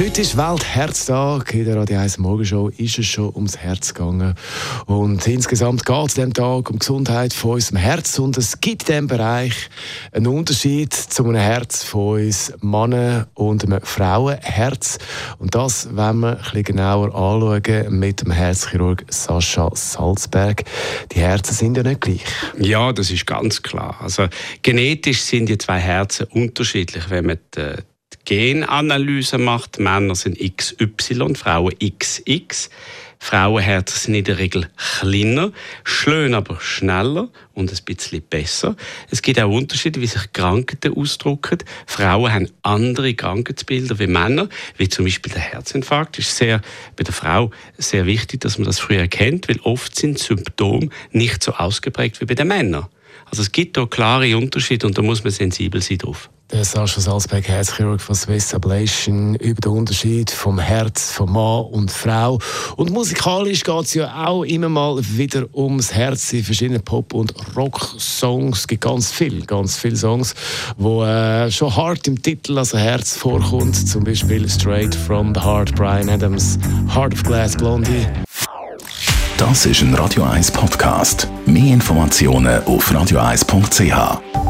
Heute ist Weltherztag. In der Radio 1 Morgenshow ist es schon ums Herz gegangen. Und insgesamt geht es diesem Tag um die Gesundheit von unserem Herz. Und es gibt in diesem Bereich einen Unterschied zu einem Herz von uns Männern und einem Frauenherz. Und das wollen wir ein bisschen genauer anschauen mit dem Herzchirurg Sascha Salzberg. Die Herzen sind ja nicht gleich. Ja, das ist ganz klar. Also genetisch sind die zwei Herzen unterschiedlich. Wenn man die Genanalyse macht. Männer sind XY, Frauen XX. Frauenherzen sind in der Regel kleiner, schön aber schneller und ein bisschen besser. Es gibt auch Unterschiede, wie sich Krankheiten ausdrücken. Frauen haben andere Krankheitsbilder wie Männer, wie zum Beispiel der Herzinfarkt. Das ist sehr, bei der Frau sehr wichtig, dass man das früher erkennt, weil oft sind Symptome nicht so ausgeprägt wie bei den Männern. Also es gibt da klare Unterschiede und da muss man sensibel sein drauf. Der Sascha Salzberg, Herzchirurg von Swiss Ablation, über den Unterschied vom Herz von Mann und Frau. Und musikalisch geht es ja auch immer mal wieder ums Herz in verschiedenen Pop- und Rock-Songs. Es gibt ganz viele, ganz viele Songs, wo äh, schon hart im Titel, also Herz vorkommt. Zum Beispiel Straight from the Heart, Brian Adams, Heart of Glass, Blondie. Das ist ein Radio 1 Podcast. Mehr Informationen auf radio1.ch.